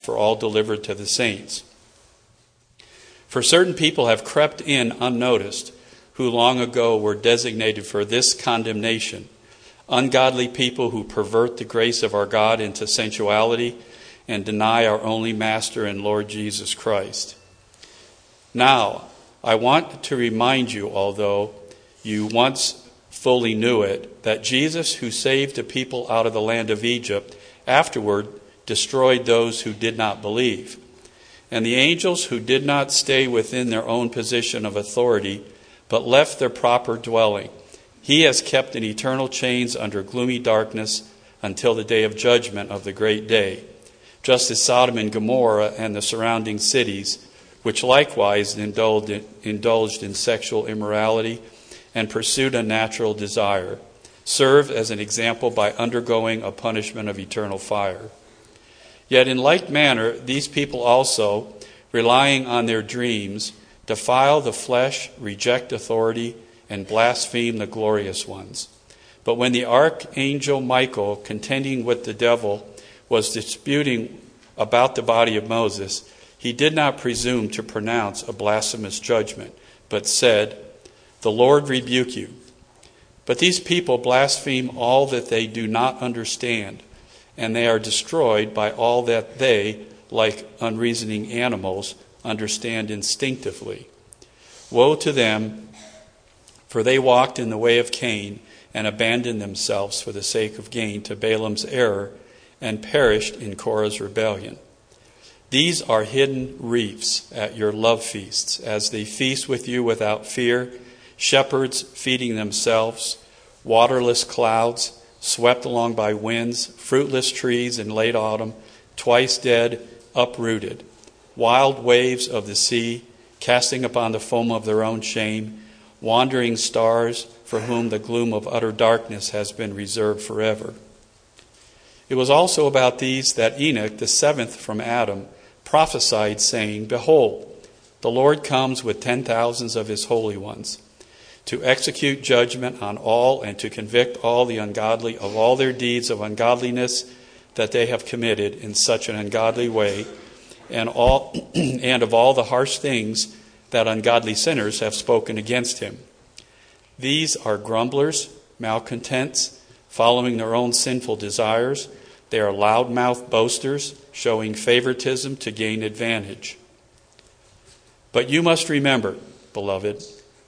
for all delivered to the saints. For certain people have crept in unnoticed, who long ago were designated for this condemnation ungodly people who pervert the grace of our God into sensuality and deny our only Master and Lord Jesus Christ. Now, I want to remind you, although you once fully knew it, that Jesus, who saved the people out of the land of Egypt, afterward destroyed those who did not believe. And the angels who did not stay within their own position of authority, but left their proper dwelling, he has kept in eternal chains under gloomy darkness until the day of judgment of the great day, just as Sodom and Gomorrah and the surrounding cities, which likewise indulged in sexual immorality and pursued a natural desire, serve as an example by undergoing a punishment of eternal fire. Yet, in like manner, these people also, relying on their dreams, defile the flesh, reject authority, and blaspheme the glorious ones. But when the archangel Michael, contending with the devil, was disputing about the body of Moses, he did not presume to pronounce a blasphemous judgment, but said, The Lord rebuke you. But these people blaspheme all that they do not understand and they are destroyed by all that they, like unreasoning animals, understand instinctively. Woe to them, for they walked in the way of Cain and abandoned themselves for the sake of gain to Balaam's error and perished in Korah's rebellion. These are hidden reefs at your love feasts, as they feast with you without fear, shepherds feeding themselves, waterless clouds swept along by winds, fruitless trees in late autumn, twice dead, uprooted, wild waves of the sea, casting upon the foam of their own shame, wandering stars for whom the gloom of utter darkness has been reserved forever. It was also about these that Enoch, the seventh from Adam, prophesied, saying, Behold, the Lord comes with ten thousands of his holy ones to execute judgment on all and to convict all the ungodly of all their deeds of ungodliness that they have committed in such an ungodly way, and, all, and of all the harsh things that ungodly sinners have spoken against him. These are grumblers, malcontents, following their own sinful desires. They are loudmouth boasters, showing favoritism to gain advantage. But you must remember, beloved,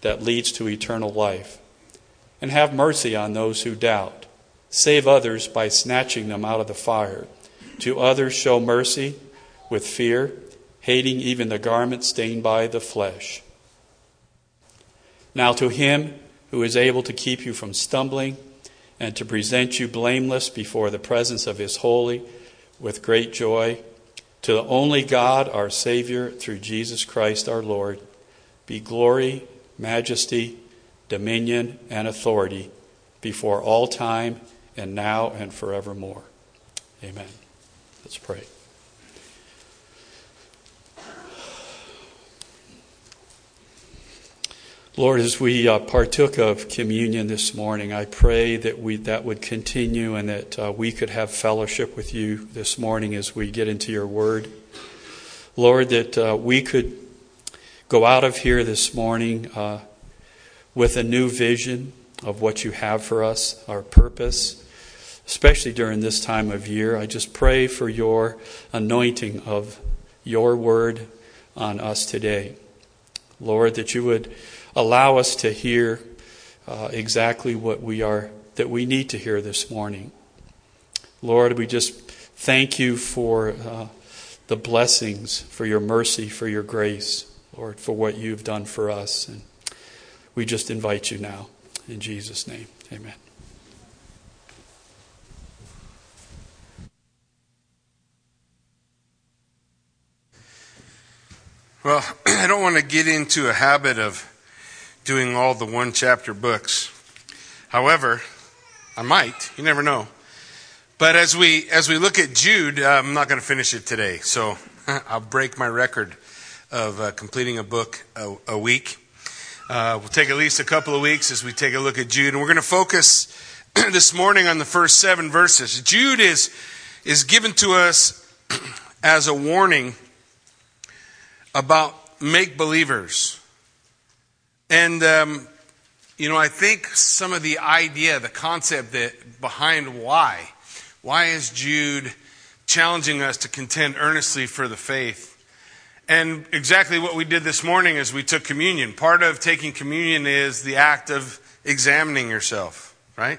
that leads to eternal life. And have mercy on those who doubt. Save others by snatching them out of the fire. To others, show mercy with fear, hating even the garment stained by the flesh. Now, to him who is able to keep you from stumbling and to present you blameless before the presence of his holy with great joy, to the only God, our Savior, through Jesus Christ our Lord, be glory majesty, dominion, and authority before all time and now and forevermore. Amen. Let's pray. Lord, as we uh, partook of communion this morning, I pray that we that would continue and that uh, we could have fellowship with you this morning as we get into your word. Lord, that uh, we could go out of here this morning uh, with a new vision of what you have for us, our purpose, especially during this time of year. I just pray for your anointing of your word on us today. Lord, that you would allow us to hear uh, exactly what we are that we need to hear this morning. Lord, we just thank you for uh, the blessings, for your mercy, for your grace. Lord, for what you've done for us. And we just invite you now. In Jesus' name, amen. Well, I don't want to get into a habit of doing all the one chapter books. However, I might. You never know. But as we as we look at Jude, uh, I'm not going to finish it today, so I'll break my record of uh, completing a book a, a week. Uh, we'll take at least a couple of weeks as we take a look at Jude, and we're going to focus this morning on the first seven verses. Jude is is given to us as a warning about make believers. And, um, you know, I think some of the idea, the concept that behind why, why is Jude challenging us to contend earnestly for the faith? And exactly what we did this morning is we took communion. Part of taking communion is the act of examining yourself, right?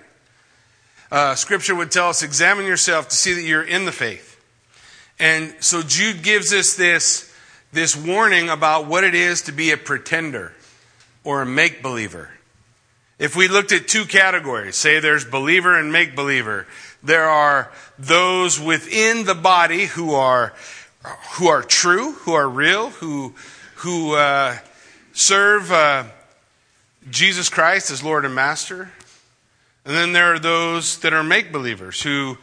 Uh, scripture would tell us examine yourself to see that you're in the faith. And so Jude gives us this, this warning about what it is to be a pretender or a make believer. If we looked at two categories, say there's believer and make believer, there are those within the body who are who are true, who are real, who who uh, serve uh, Jesus Christ as Lord and Master, and then there are those that are make believers who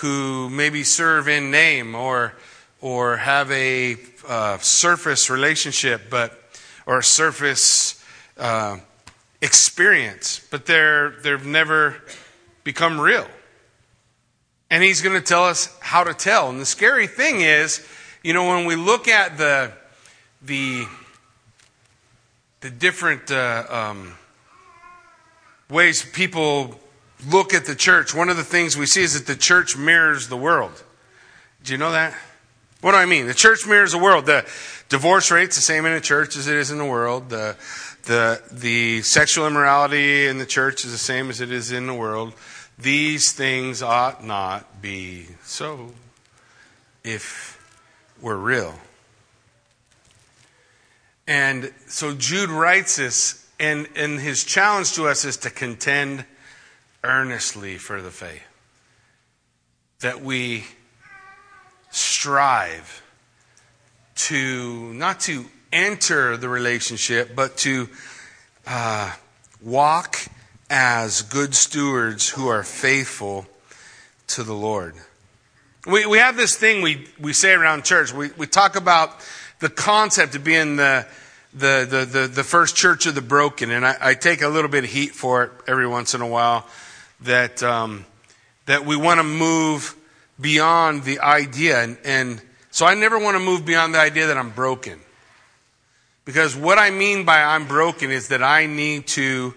who maybe serve in name or or have a uh, surface relationship, but or a surface uh, experience, but they're, they've never become real. And he's going to tell us how to tell. And the scary thing is, you know, when we look at the, the, the different uh, um, ways people look at the church, one of the things we see is that the church mirrors the world. Do you know that? What do I mean? The church mirrors the world. The divorce rate's the same in a church as it is in the world. The the, the sexual immorality in the church is the same as it is in the world. These things ought not be so if we're real. And so Jude writes this, and, and his challenge to us is to contend earnestly for the faith. That we strive to, not to enter the relationship, but to uh, walk as good stewards who are faithful to the Lord. We, we have this thing we, we say around church. We, we talk about the concept of being the, the, the, the, the first church of the broken. And I, I, take a little bit of heat for it every once in a while that, um, that we want to move beyond the idea. And, and so I never want to move beyond the idea that I'm broken. Because what I mean by I'm broken is that I need to,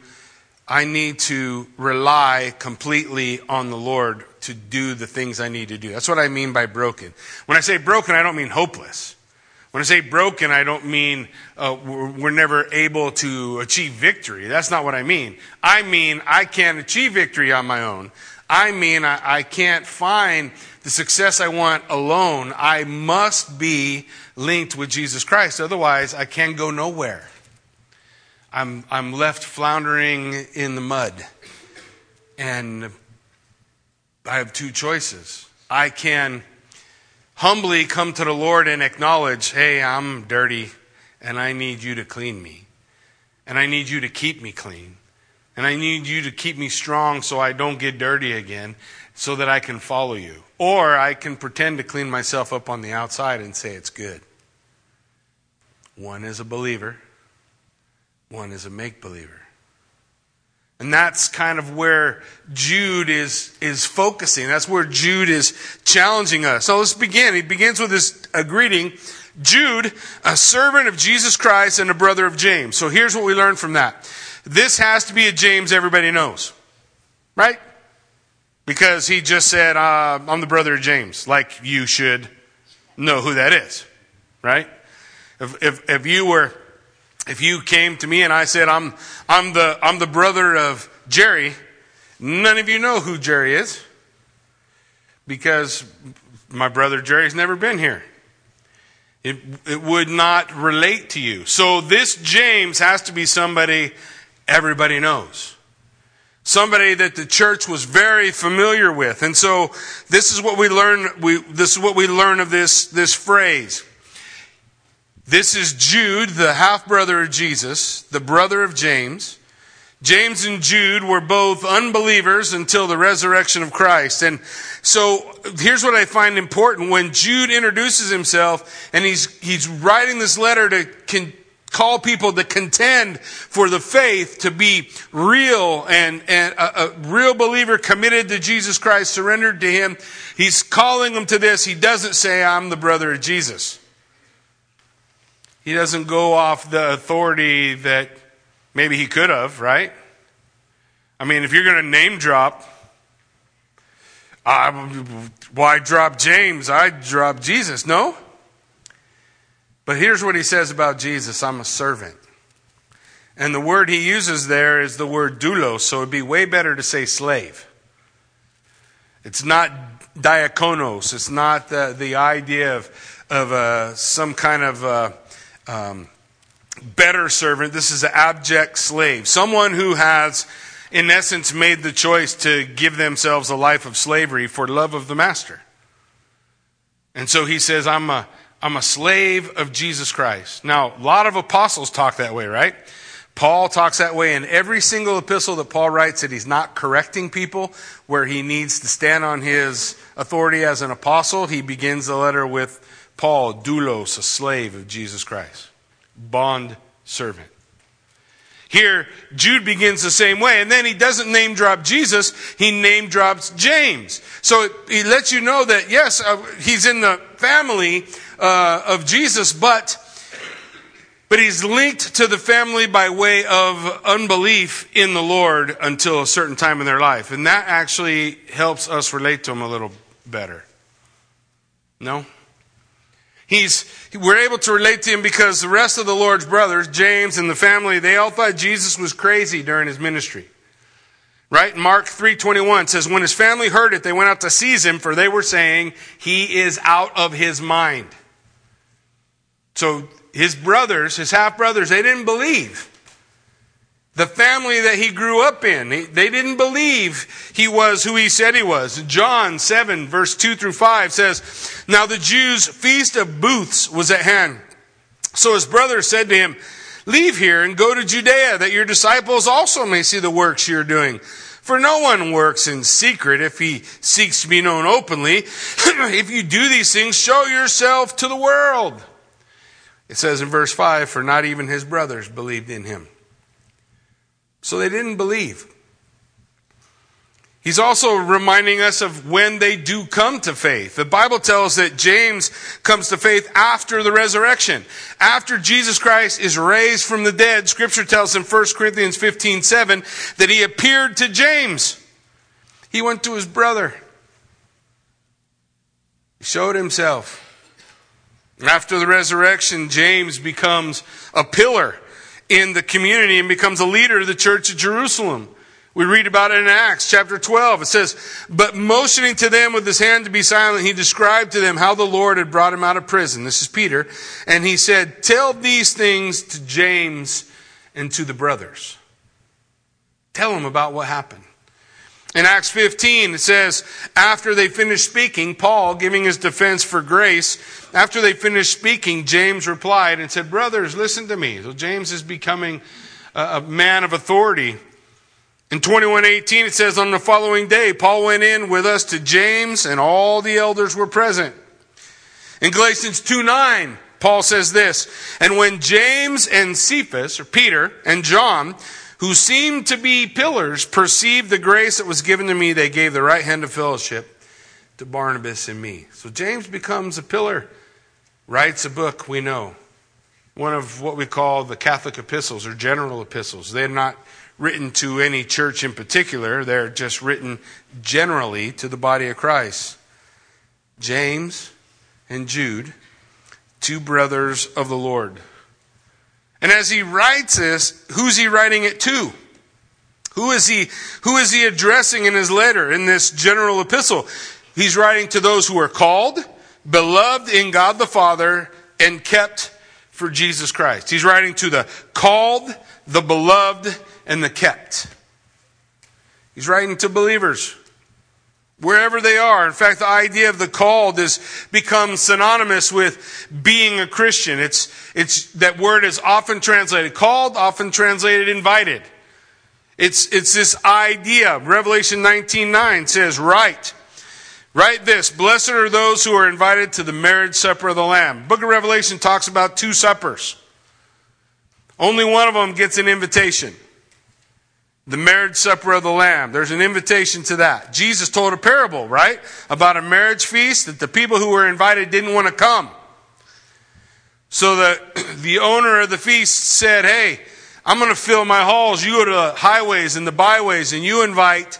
I need to rely completely on the Lord to do the things I need to do. That's what I mean by broken. When I say broken, I don't mean hopeless. When I say broken, I don't mean uh, we're never able to achieve victory. That's not what I mean. I mean I can't achieve victory on my own. I mean I, I can't find the success I want alone. I must be linked with Jesus Christ. Otherwise, I can go nowhere. I'm, I'm left floundering in the mud. And I have two choices. I can humbly come to the Lord and acknowledge, hey, I'm dirty and I need you to clean me. And I need you to keep me clean. And I need you to keep me strong so I don't get dirty again so that I can follow you. Or I can pretend to clean myself up on the outside and say it's good. One is a believer, one is a make believer. And that's kind of where Jude is, is focusing. That's where Jude is challenging us. So let's begin. He begins with this a greeting. Jude, a servant of Jesus Christ and a brother of James. So here's what we learn from that. This has to be a James everybody knows. Right? Because he just said, uh, I'm the brother of James. Like you should know who that is. Right? If, if, if you were, if you came to me and I said, I'm, I'm the, I'm the brother of Jerry, none of you know who Jerry is because my brother Jerry's never been here. It, it would not relate to you. So this James has to be somebody everybody knows. Somebody that the church was very familiar with. And so this is what we learn, we, this is what we learn of this, this phrase. This is Jude, the half brother of Jesus, the brother of James. James and Jude were both unbelievers until the resurrection of Christ. And so here's what I find important. When Jude introduces himself and he's, he's writing this letter to con- call people to contend for the faith, to be real and, and a, a real believer committed to Jesus Christ, surrendered to him, he's calling them to this. He doesn't say, I'm the brother of Jesus. He doesn't go off the authority that maybe he could have, right? I mean, if you're going to name drop, uh, why drop James? I drop Jesus. No? But here's what he says about Jesus I'm a servant. And the word he uses there is the word doulos, so it'd be way better to say slave. It's not diakonos. It's not the, the idea of, of uh, some kind of uh, um, better servant. This is an abject slave. Someone who has, in essence, made the choice to give themselves a life of slavery for love of the master. And so he says, I'm a, I'm a slave of Jesus Christ. Now, a lot of apostles talk that way, right? Paul talks that way in every single epistle that Paul writes that he's not correcting people where he needs to stand on his authority as an apostle. He begins the letter with Paul, doulos, a slave of Jesus Christ, bond servant. Here, Jude begins the same way, and then he doesn't name drop Jesus, he name drops James. So he lets you know that, yes, uh, he's in the family uh, of Jesus, but, but he's linked to the family by way of unbelief in the Lord until a certain time in their life. And that actually helps us relate to him a little better. No? He's, we're able to relate to him because the rest of the Lord's brothers, James and the family, they all thought Jesus was crazy during his ministry. Right? Mark 3.21 says, when his family heard it, they went out to seize him, for they were saying, he is out of his mind. So his brothers, his half brothers, they didn't believe the family that he grew up in. They didn't believe he was who he said he was. John 7, verse 2 through 5 says, Now the Jews' feast of booths was at hand. So his brother said to him, Leave here and go to Judea, that your disciples also may see the works you're doing. For no one works in secret if he seeks to be known openly. if you do these things, show yourself to the world. It says in verse 5, For not even his brothers believed in him. So they didn't believe. He's also reminding us of when they do come to faith. The Bible tells that James comes to faith after the resurrection. After Jesus Christ is raised from the dead, scripture tells in 1 Corinthians 15, 7 that he appeared to James. He went to his brother. He showed himself. After the resurrection, James becomes a pillar in the community and becomes a leader of the church of Jerusalem. We read about it in Acts chapter 12. It says, But motioning to them with his hand to be silent, he described to them how the Lord had brought him out of prison. This is Peter. And he said, Tell these things to James and to the brothers. Tell them about what happened. In Acts 15, it says, after they finished speaking, Paul giving his defense for grace, after they finished speaking, James replied and said, Brothers, listen to me. So James is becoming a, man of authority. In 2118, it says, On the following day, Paul went in with us to James, and all the elders were present. In Galatians 2 9, Paul says this, And when James and Cephas, or Peter, and John, who seemed to be pillars, perceived the grace that was given to me, they gave the right hand of fellowship to Barnabas and me. So James becomes a pillar, writes a book, we know. One of what we call the Catholic epistles or general epistles. They're not written to any church in particular, they're just written generally to the body of Christ. James and Jude, two brothers of the Lord. And as he writes this, who's he writing it to? Who is he, who is he addressing in his letter, in this general epistle? He's writing to those who are called, beloved in God the Father, and kept for Jesus Christ. He's writing to the called, the beloved, and the kept. He's writing to believers. Wherever they are. In fact, the idea of the called has become synonymous with being a Christian. It's, it's, that word is often translated called, often translated invited. It's, it's this idea. Revelation 19.9 says, Write. Write this. Blessed are those who are invited to the marriage supper of the Lamb. Book of Revelation talks about two suppers. Only one of them gets an invitation. The marriage supper of the Lamb. There's an invitation to that. Jesus told a parable, right? About a marriage feast that the people who were invited didn't want to come. So the, the owner of the feast said, Hey, I'm going to fill my halls. You go to the highways and the byways and you invite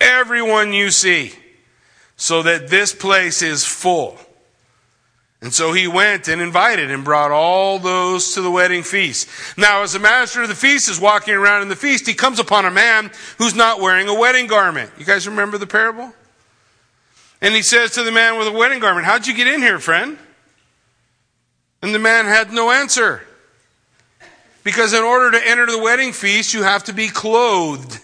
everyone you see so that this place is full. And so he went and invited and brought all those to the wedding feast. Now, as the master of the feast is walking around in the feast, he comes upon a man who's not wearing a wedding garment. You guys remember the parable? And he says to the man with a wedding garment, How'd you get in here, friend? And the man had no answer. Because in order to enter the wedding feast, you have to be clothed.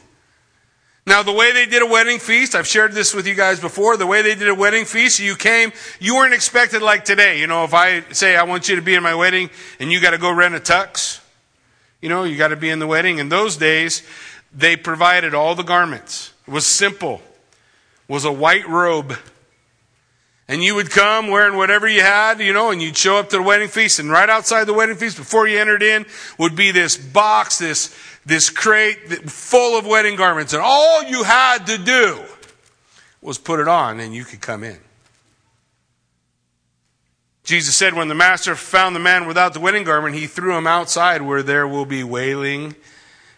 Now, the way they did a wedding feast, I've shared this with you guys before. The way they did a wedding feast, you came, you weren't expected like today. You know, if I say, I want you to be in my wedding, and you got to go rent a tux, you know, you got to be in the wedding. In those days, they provided all the garments. It was simple. It was a white robe and you would come wearing whatever you had, you know, and you'd show up to the wedding feast. And right outside the wedding feast, before you entered in, would be this box, this, this crate full of wedding garments. And all you had to do was put it on and you could come in. Jesus said, when the master found the man without the wedding garment, he threw him outside where there will be wailing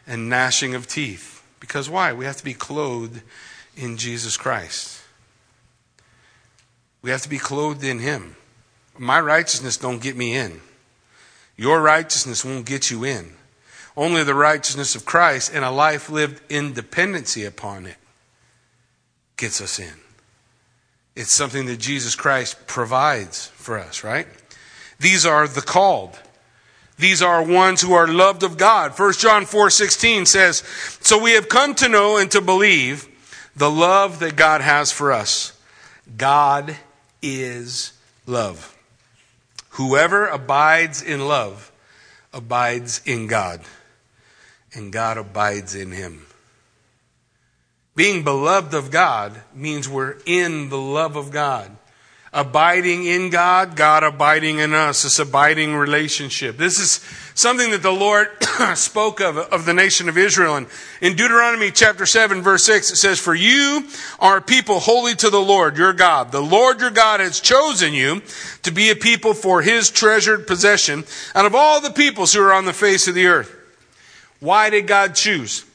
and gnashing of teeth. Because why? We have to be clothed in Jesus Christ. We have to be clothed in Him. My righteousness don't get me in. Your righteousness won't get you in. Only the righteousness of Christ and a life lived in dependency upon it gets us in. It's something that Jesus Christ provides for us, right? These are the called. These are ones who are loved of God. 1 John 4 16 says, So we have come to know and to believe the love that God has for us. God is love. Whoever abides in love abides in God, and God abides in him. Being beloved of God means we're in the love of God abiding in God, God abiding in us, this abiding relationship. This is something that the Lord spoke of, of the nation of Israel. And in Deuteronomy chapter 7, verse 6, it says, For you are a people holy to the Lord your God. The Lord your God has chosen you to be a people for his treasured possession out of all the peoples who are on the face of the earth. Why did God choose?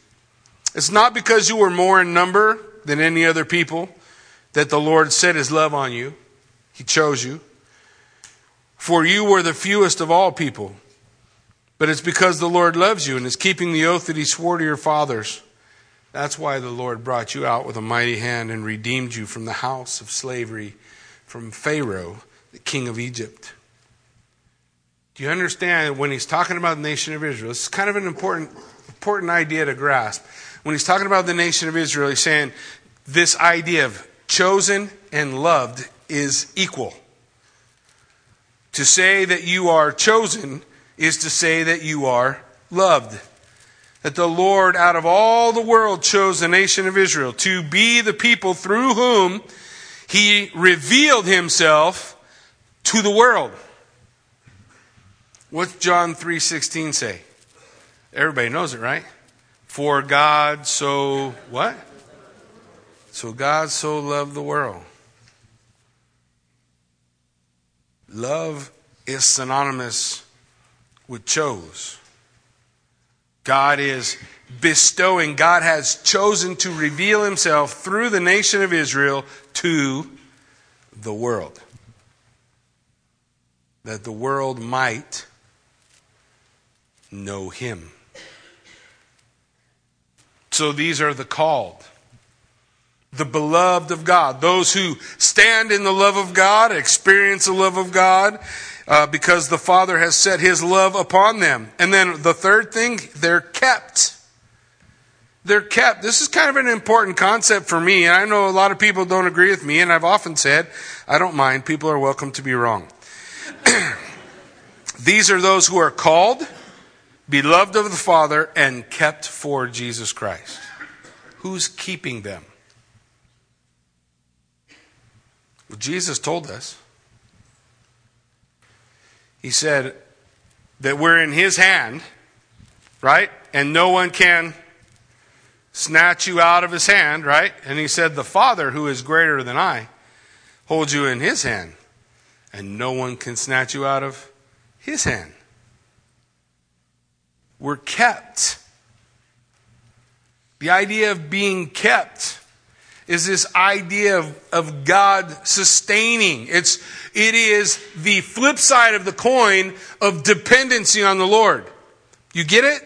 It's not because you were more in number than any other people that the Lord set his love on you. He chose you. For you were the fewest of all people. But it's because the Lord loves you and is keeping the oath that He swore to your fathers. That's why the Lord brought you out with a mighty hand and redeemed you from the house of slavery, from Pharaoh, the king of Egypt. Do you understand when he's talking about the nation of Israel? This is kind of an important, important idea to grasp. When he's talking about the nation of Israel, he's saying this idea of chosen and loved is equal. To say that you are chosen is to say that you are loved. That the Lord out of all the world chose the nation of Israel to be the people through whom he revealed himself to the world. What's John 3:16 say? Everybody knows it, right? For God so what? So God so loved the world Love is synonymous with chose. God is bestowing, God has chosen to reveal himself through the nation of Israel to the world. That the world might know him. So these are the called the beloved of God, those who stand in the love of God, experience the love of God, uh, because the Father has set His love upon them. And then the third thing, they're kept. they're kept. This is kind of an important concept for me, and I know a lot of people don't agree with me, and I've often said, I don't mind. People are welcome to be wrong. These are those who are called, beloved of the Father, and kept for Jesus Christ. Who's keeping them? Well, Jesus told us. He said that we're in His hand, right? And no one can snatch you out of his hand, right? And he said, The Father, who is greater than I, holds you in his hand, and no one can snatch you out of his hand. We're kept. The idea of being kept is this idea of, of God sustaining. It's, it is the flip side of the coin of dependency on the Lord. You get it?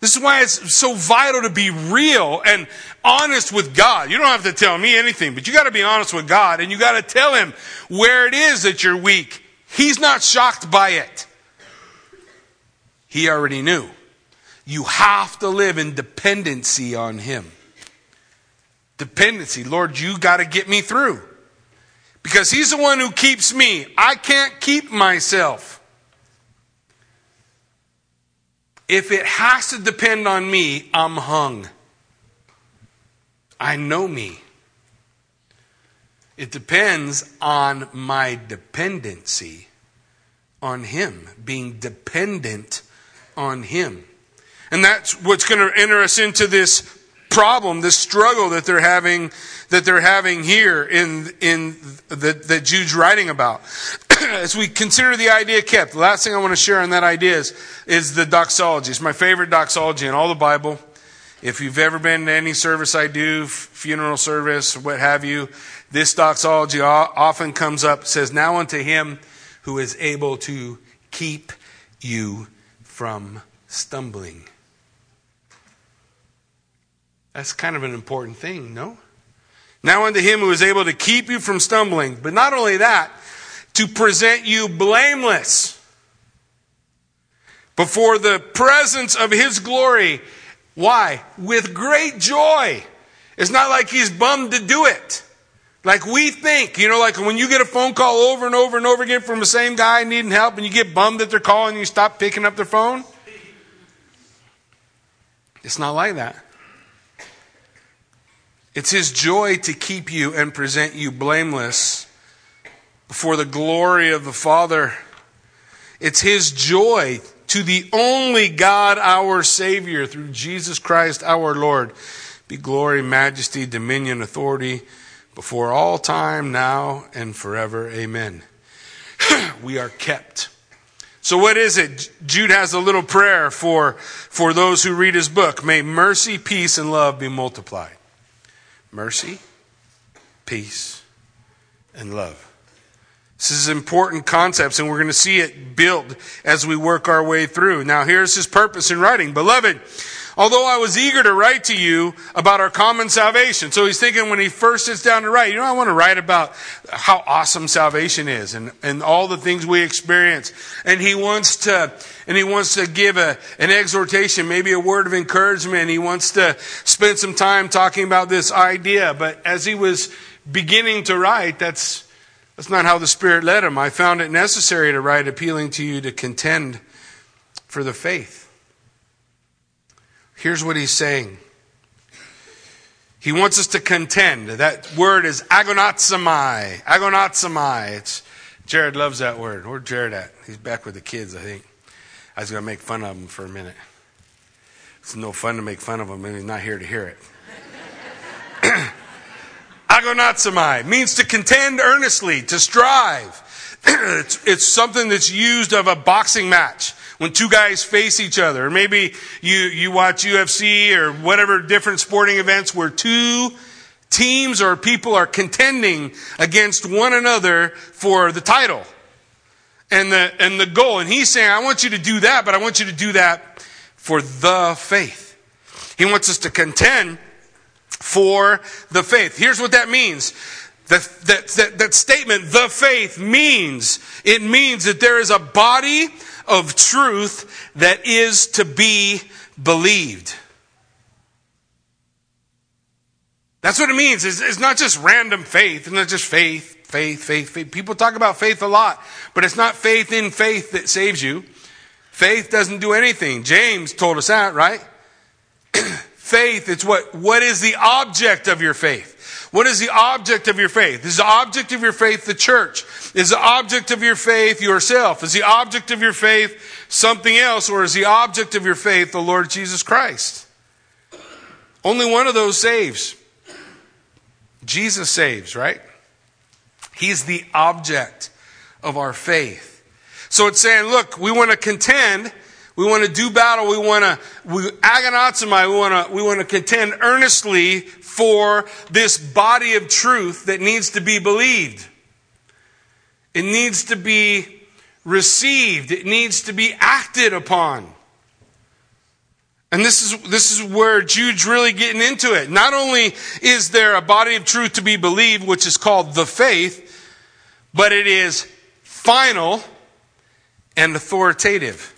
This is why it's so vital to be real and honest with God. You don't have to tell me anything, but you got to be honest with God and you got to tell Him where it is that you're weak. He's not shocked by it. He already knew. You have to live in dependency on Him. Dependency. Lord, you got to get me through. Because He's the one who keeps me. I can't keep myself. If it has to depend on me, I'm hung. I know me. It depends on my dependency on Him, being dependent on Him. And that's what's going to enter us into this problem, this struggle that they're having, that they're having here in, in the, that Jude's writing about. As we consider the idea kept, the last thing I want to share on that idea is, is the doxology. It's my favorite doxology in all the Bible. If you've ever been to any service I do, funeral service, what have you, this doxology often comes up, says, Now unto him who is able to keep you from stumbling. That's kind of an important thing, no? Now unto him who is able to keep you from stumbling, but not only that, to present you blameless before the presence of his glory. Why? With great joy. It's not like he's bummed to do it. Like we think, you know, like when you get a phone call over and over and over again from the same guy needing help and you get bummed that they're calling and you stop picking up their phone. It's not like that. It's His joy to keep you and present you blameless before the glory of the Father. It's His joy to the only God, our Savior, through Jesus Christ our Lord, be glory, majesty, dominion, authority before all time, now, and forever. Amen. we are kept. So what is it? Jude has a little prayer for, for those who read his book. May mercy, peace, and love be multiplied mercy, peace, and love. This is important concepts, and we're going to see it build as we work our way through. Now, here's his purpose in writing. Beloved, although I was eager to write to you about our common salvation. So he's thinking when he first sits down to write, you know, I want to write about how awesome salvation is and, and all the things we experience. And he wants to, and he wants to give a, an exhortation, maybe a word of encouragement. He wants to spend some time talking about this idea. But as he was beginning to write, that's, that's not how the Spirit led him. I found it necessary to write appealing to you to contend for the faith Here's what he's saying. He wants us to contend. That word is agonizomai. Agonizomai. It's Jared loves that word. Where's Jared at? He's back with the kids, I think. I was going to make fun of him for a minute. It's no fun to make fun of him, and he's not here to hear it. agonizomai means to contend earnestly, to strive. it's, it's something that's used of a boxing match when two guys face each other. Or maybe you, you watch UFC or whatever different sporting events where two teams or people are contending against one another for the title and the, and the goal. And he's saying, I want you to do that, but I want you to do that for the faith. He wants us to contend for the faith. Here's what that means. That, that, that, that statement, the faith, means, it means that there is a body of truth that is to be believed. That's what it means. It's, it's not just random faith. It's not just faith, faith, faith, faith. People talk about faith a lot, but it's not faith in faith that saves you. Faith doesn't do anything. James told us that, right? faith, it's what, what is the object of your faith? What is the object of your faith? Is the object of your faith the church? Is the object of your faith yourself? Is the object of your faith something else? Or is the object of your faith the Lord Jesus Christ? Only one of those saves. Jesus saves, right? He's the object of our faith. So it's saying, look, we want to contend we want to do battle. We want to we, agonizomai. We want to we want to contend earnestly for this body of truth that needs to be believed. It needs to be received. It needs to be acted upon. And this is, this is where Jude's really getting into it. Not only is there a body of truth to be believed, which is called the faith, but it is final and authoritative.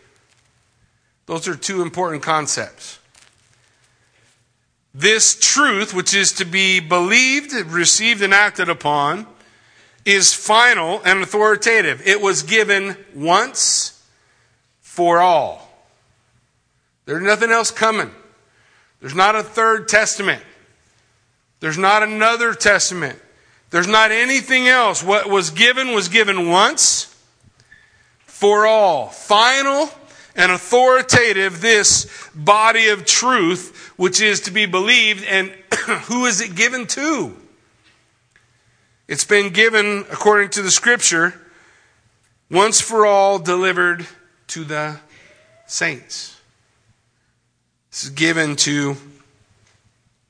Those are two important concepts. This truth, which is to be believed, received, and acted upon, is final and authoritative. It was given once for all. There's nothing else coming. There's not a third testament. There's not another testament. There's not anything else. What was given was given once for all. Final and authoritative this body of truth which is to be believed and who is it given to? It's been given according to the scripture once for all delivered to the saints. This is given to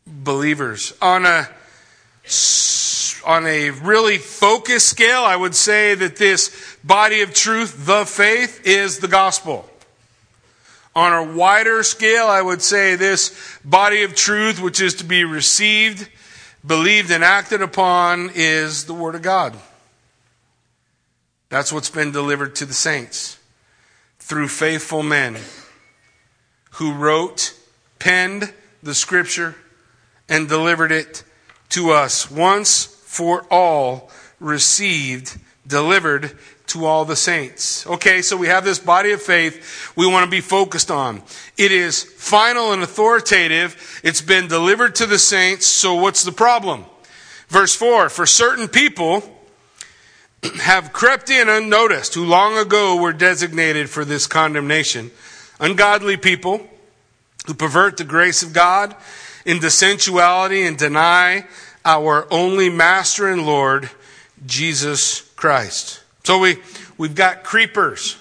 believers. On a on a really focused scale i would say that this body of truth the faith is the gospel on a wider scale, I would say this body of truth, which is to be received, believed, and acted upon, is the Word of God. That's what's been delivered to the saints through faithful men who wrote, penned the Scripture, and delivered it to us once for all, received, delivered to all the saints. Okay, so we have this body of faith we want to be focused on. It is final and authoritative. It's been delivered to the saints. So what's the problem? Verse 4 For certain people have crept in unnoticed, who long ago were designated for this condemnation. Ungodly people who pervert the grace of God into sensuality and deny our only Master and Lord, Jesus Christ. So we, we've got creepers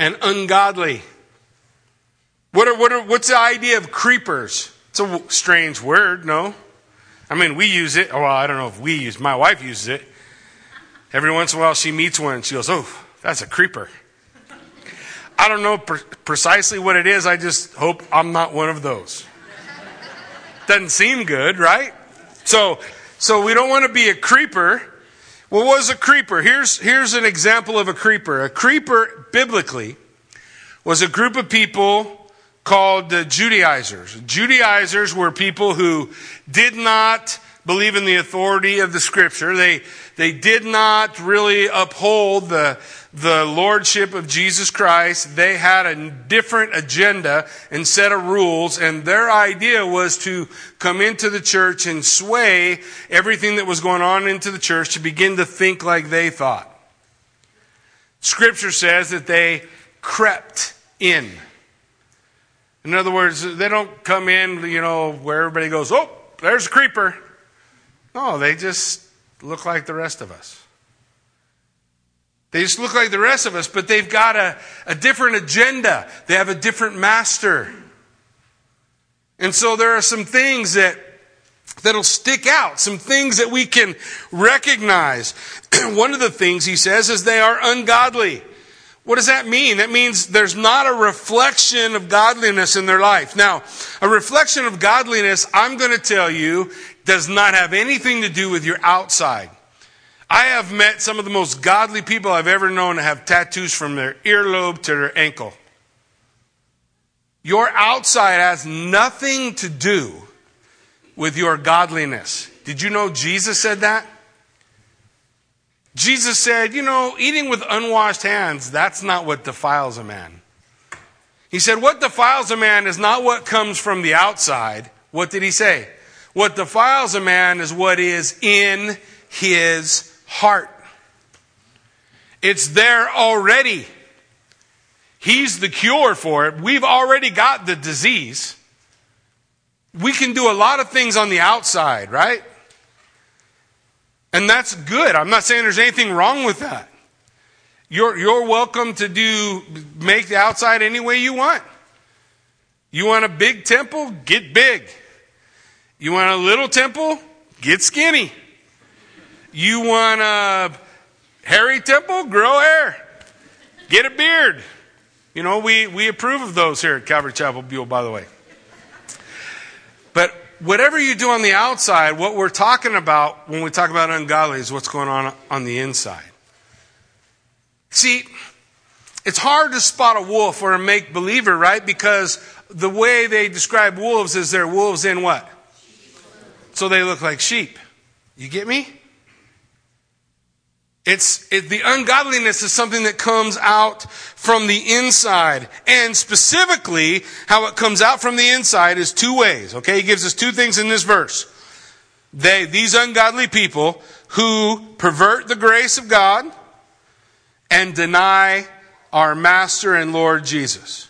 and ungodly. What are, what are, what's the idea of creepers? It's a strange word, no? I mean, we use it. Well, I don't know if we use My wife uses it. Every once in a while, she meets one and she goes, Oh, that's a creeper. I don't know pre- precisely what it is. I just hope I'm not one of those. Doesn't seem good, right? So, so we don't want to be a creeper. What was a creeper? Here's, here's an example of a creeper. A creeper, biblically, was a group of people called the Judaizers. Judaizers were people who did not believe in the authority of the scripture. They, they did not really uphold the, the lordship of Jesus Christ. They had a different agenda and set of rules, and their idea was to come into the church and sway everything that was going on into the church to begin to think like they thought. Scripture says that they crept in. In other words, they don't come in, you know, where everybody goes, oh, there's a creeper. No, they just look like the rest of us. They just look like the rest of us, but they've got a, a different agenda. They have a different master. And so there are some things that that'll stick out, some things that we can recognize. One of the things he says is they are ungodly. What does that mean? That means there's not a reflection of godliness in their life. Now, a reflection of godliness, I'm going to tell you, does not have anything to do with your outside. I have met some of the most godly people I've ever known to have tattoos from their earlobe to their ankle. Your outside has nothing to do with your godliness. Did you know Jesus said that? Jesus said, you know, eating with unwashed hands, that's not what defiles a man. He said, what defiles a man is not what comes from the outside. What did he say? What defiles a man is what is in his heart. It's there already. He's the cure for it. We've already got the disease. We can do a lot of things on the outside, right? And that's good. I'm not saying there's anything wrong with that. You're, you're welcome to do, make the outside any way you want. You want a big temple? Get big. You want a little temple? Get skinny. You want a hairy temple? Grow hair. Get a beard. You know, we, we approve of those here at Calvary Chapel Buell, by the way. But whatever you do on the outside, what we're talking about when we talk about ungodly is what's going on on the inside. See, it's hard to spot a wolf or a make believer, right? Because the way they describe wolves is they're wolves in what? So they look like sheep. You get me? It's it, the ungodliness is something that comes out from the inside, and specifically, how it comes out from the inside is two ways. Okay, he gives us two things in this verse. They, these ungodly people who pervert the grace of God and deny our Master and Lord Jesus.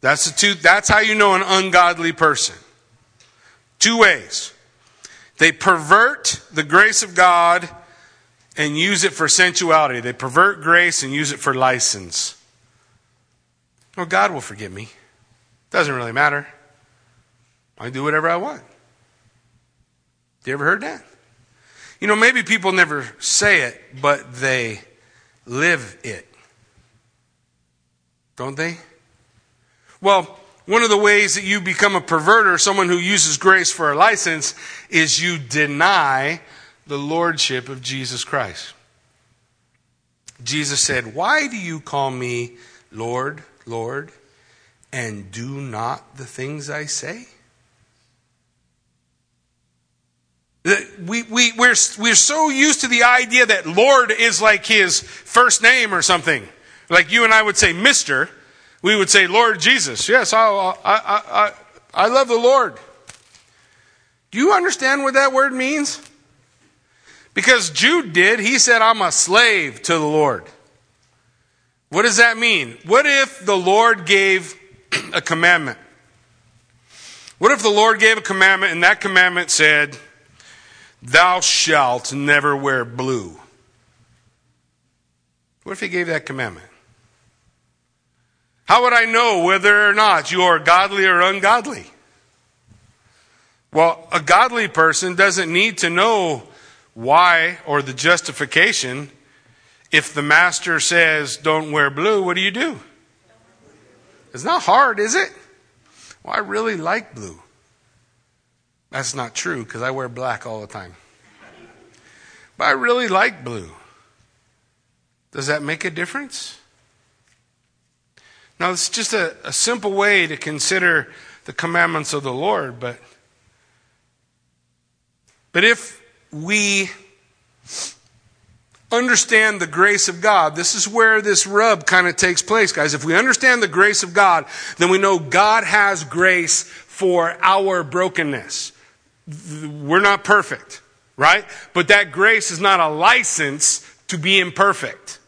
That's the two. That's how you know an ungodly person. Two ways. They pervert the grace of God and use it for sensuality. They pervert grace and use it for license. Well, God will forgive me. Doesn't really matter. I do whatever I want. You ever heard that? You know, maybe people never say it, but they live it. Don't they? Well, one of the ways that you become a perverter, someone who uses grace for a license, is you deny the lordship of Jesus Christ. Jesus said, Why do you call me Lord, Lord, and do not the things I say? We, we, we're, we're so used to the idea that Lord is like his first name or something. Like you and I would say, Mr. We would say, Lord Jesus. Yes, I, I, I, I love the Lord. Do you understand what that word means? Because Jude did. He said, I'm a slave to the Lord. What does that mean? What if the Lord gave a commandment? What if the Lord gave a commandment and that commandment said, Thou shalt never wear blue? What if he gave that commandment? How would I know whether or not you are godly or ungodly? Well, a godly person doesn't need to know why or the justification if the master says don't wear blue what do you do? It's not hard is it? Well i really like blue. That's not true because i wear black all the time. But i really like blue. Does that make a difference? Now it's just a, a simple way to consider the commandments of the lord but but if we understand the grace of God, this is where this rub kind of takes place, guys. If we understand the grace of God, then we know God has grace for our brokenness. We're not perfect, right? But that grace is not a license to be imperfect.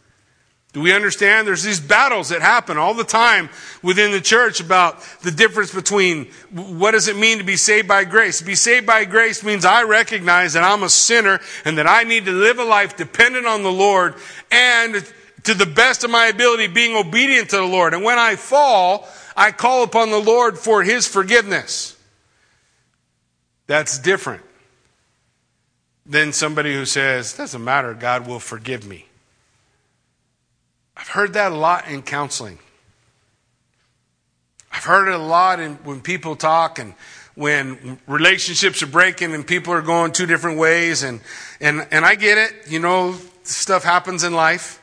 Do we understand? There's these battles that happen all the time within the church about the difference between what does it mean to be saved by grace? To be saved by grace means I recognize that I'm a sinner and that I need to live a life dependent on the Lord and to the best of my ability being obedient to the Lord. And when I fall, I call upon the Lord for his forgiveness. That's different than somebody who says, doesn't matter, God will forgive me. I've heard that a lot in counseling. I've heard it a lot in, when people talk and when relationships are breaking and people are going two different ways and, and, and I get it, you know, stuff happens in life.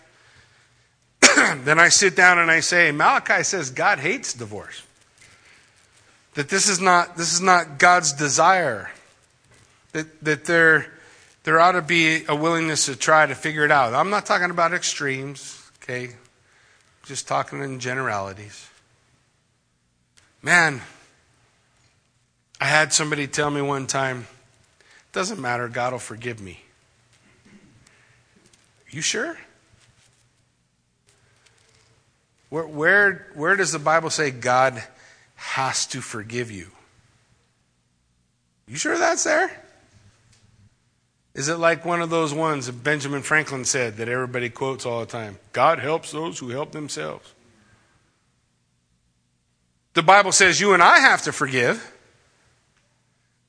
then I sit down and I say, Malachi says God hates divorce. that this is not, this is not God's desire. That, that there, there ought to be a willingness to try to figure it out. I'm not talking about extremes, okay? Just talking in generalities. Man, I had somebody tell me one time, doesn't matter, God will forgive me. You sure? Where, where, where does the Bible say God has to forgive you? You sure that's there? Is it like one of those ones that Benjamin Franklin said that everybody quotes all the time? God helps those who help themselves. The Bible says you and I have to forgive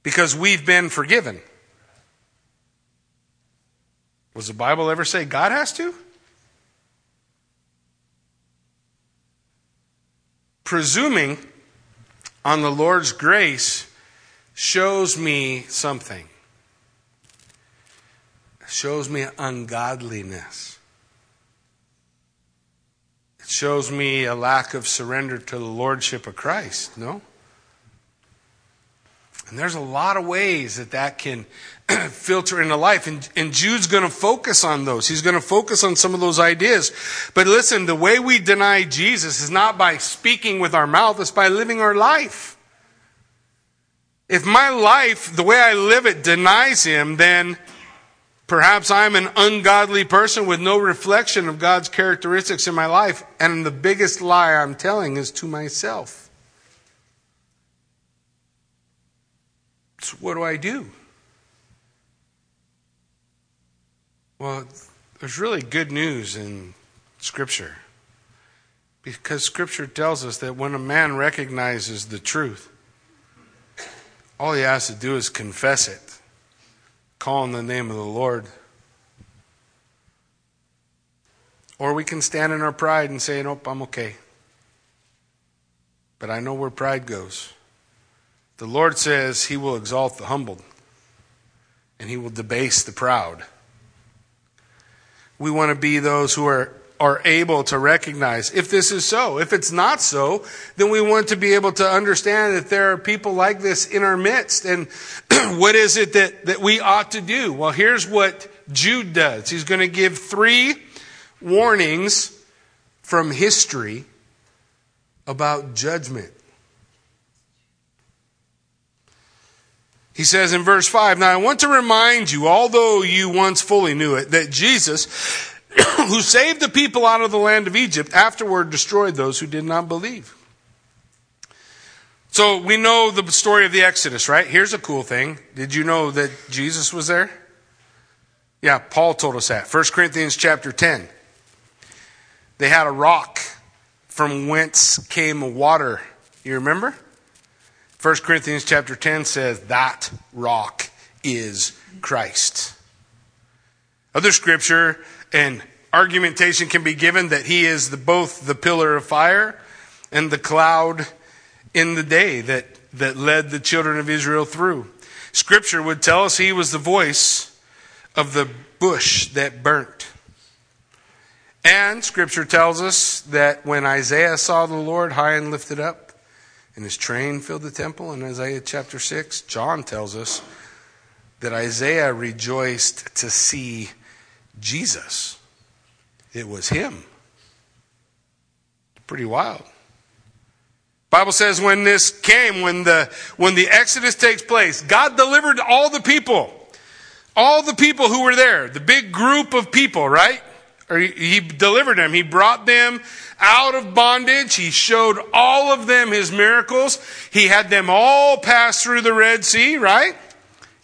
because we've been forgiven. Was the Bible ever say God has to? Presuming on the Lord's grace shows me something. Shows me ungodliness. It shows me a lack of surrender to the Lordship of Christ, no? And there's a lot of ways that that can filter into life. And, and Jude's going to focus on those. He's going to focus on some of those ideas. But listen, the way we deny Jesus is not by speaking with our mouth, it's by living our life. If my life, the way I live it, denies him, then perhaps I'm an ungodly person with no reflection of God's characteristics in my life. And the biggest lie I'm telling is to myself. So, what do I do? Well, there's really good news in Scripture. Because Scripture tells us that when a man recognizes the truth, all he has to do is confess it, call on the name of the Lord. Or we can stand in our pride and say, Nope, I'm okay. But I know where pride goes. The Lord says he will exalt the humbled and he will debase the proud. We want to be those who are, are able to recognize if this is so. If it's not so, then we want to be able to understand that there are people like this in our midst. And what is it that, that we ought to do? Well, here's what Jude does. He's going to give three warnings from history about judgment. He says in verse 5, Now I want to remind you, although you once fully knew it, that Jesus, who saved the people out of the land of Egypt, afterward destroyed those who did not believe. So we know the story of the Exodus, right? Here's a cool thing. Did you know that Jesus was there? Yeah, Paul told us that. 1 Corinthians chapter 10. They had a rock from whence came water. You remember? 1 Corinthians chapter 10 says that rock is Christ. Other scripture and argumentation can be given that he is the, both the pillar of fire and the cloud in the day that, that led the children of Israel through. Scripture would tell us he was the voice of the bush that burnt. And Scripture tells us that when Isaiah saw the Lord high and lifted up, and his train filled the temple in Isaiah chapter 6. John tells us that Isaiah rejoiced to see Jesus. It was him. Pretty wild. Bible says when this came, when the when the Exodus takes place, God delivered all the people. All the people who were there, the big group of people, right? He delivered them. He brought them out of bondage. He showed all of them his miracles. He had them all pass through the Red Sea, right?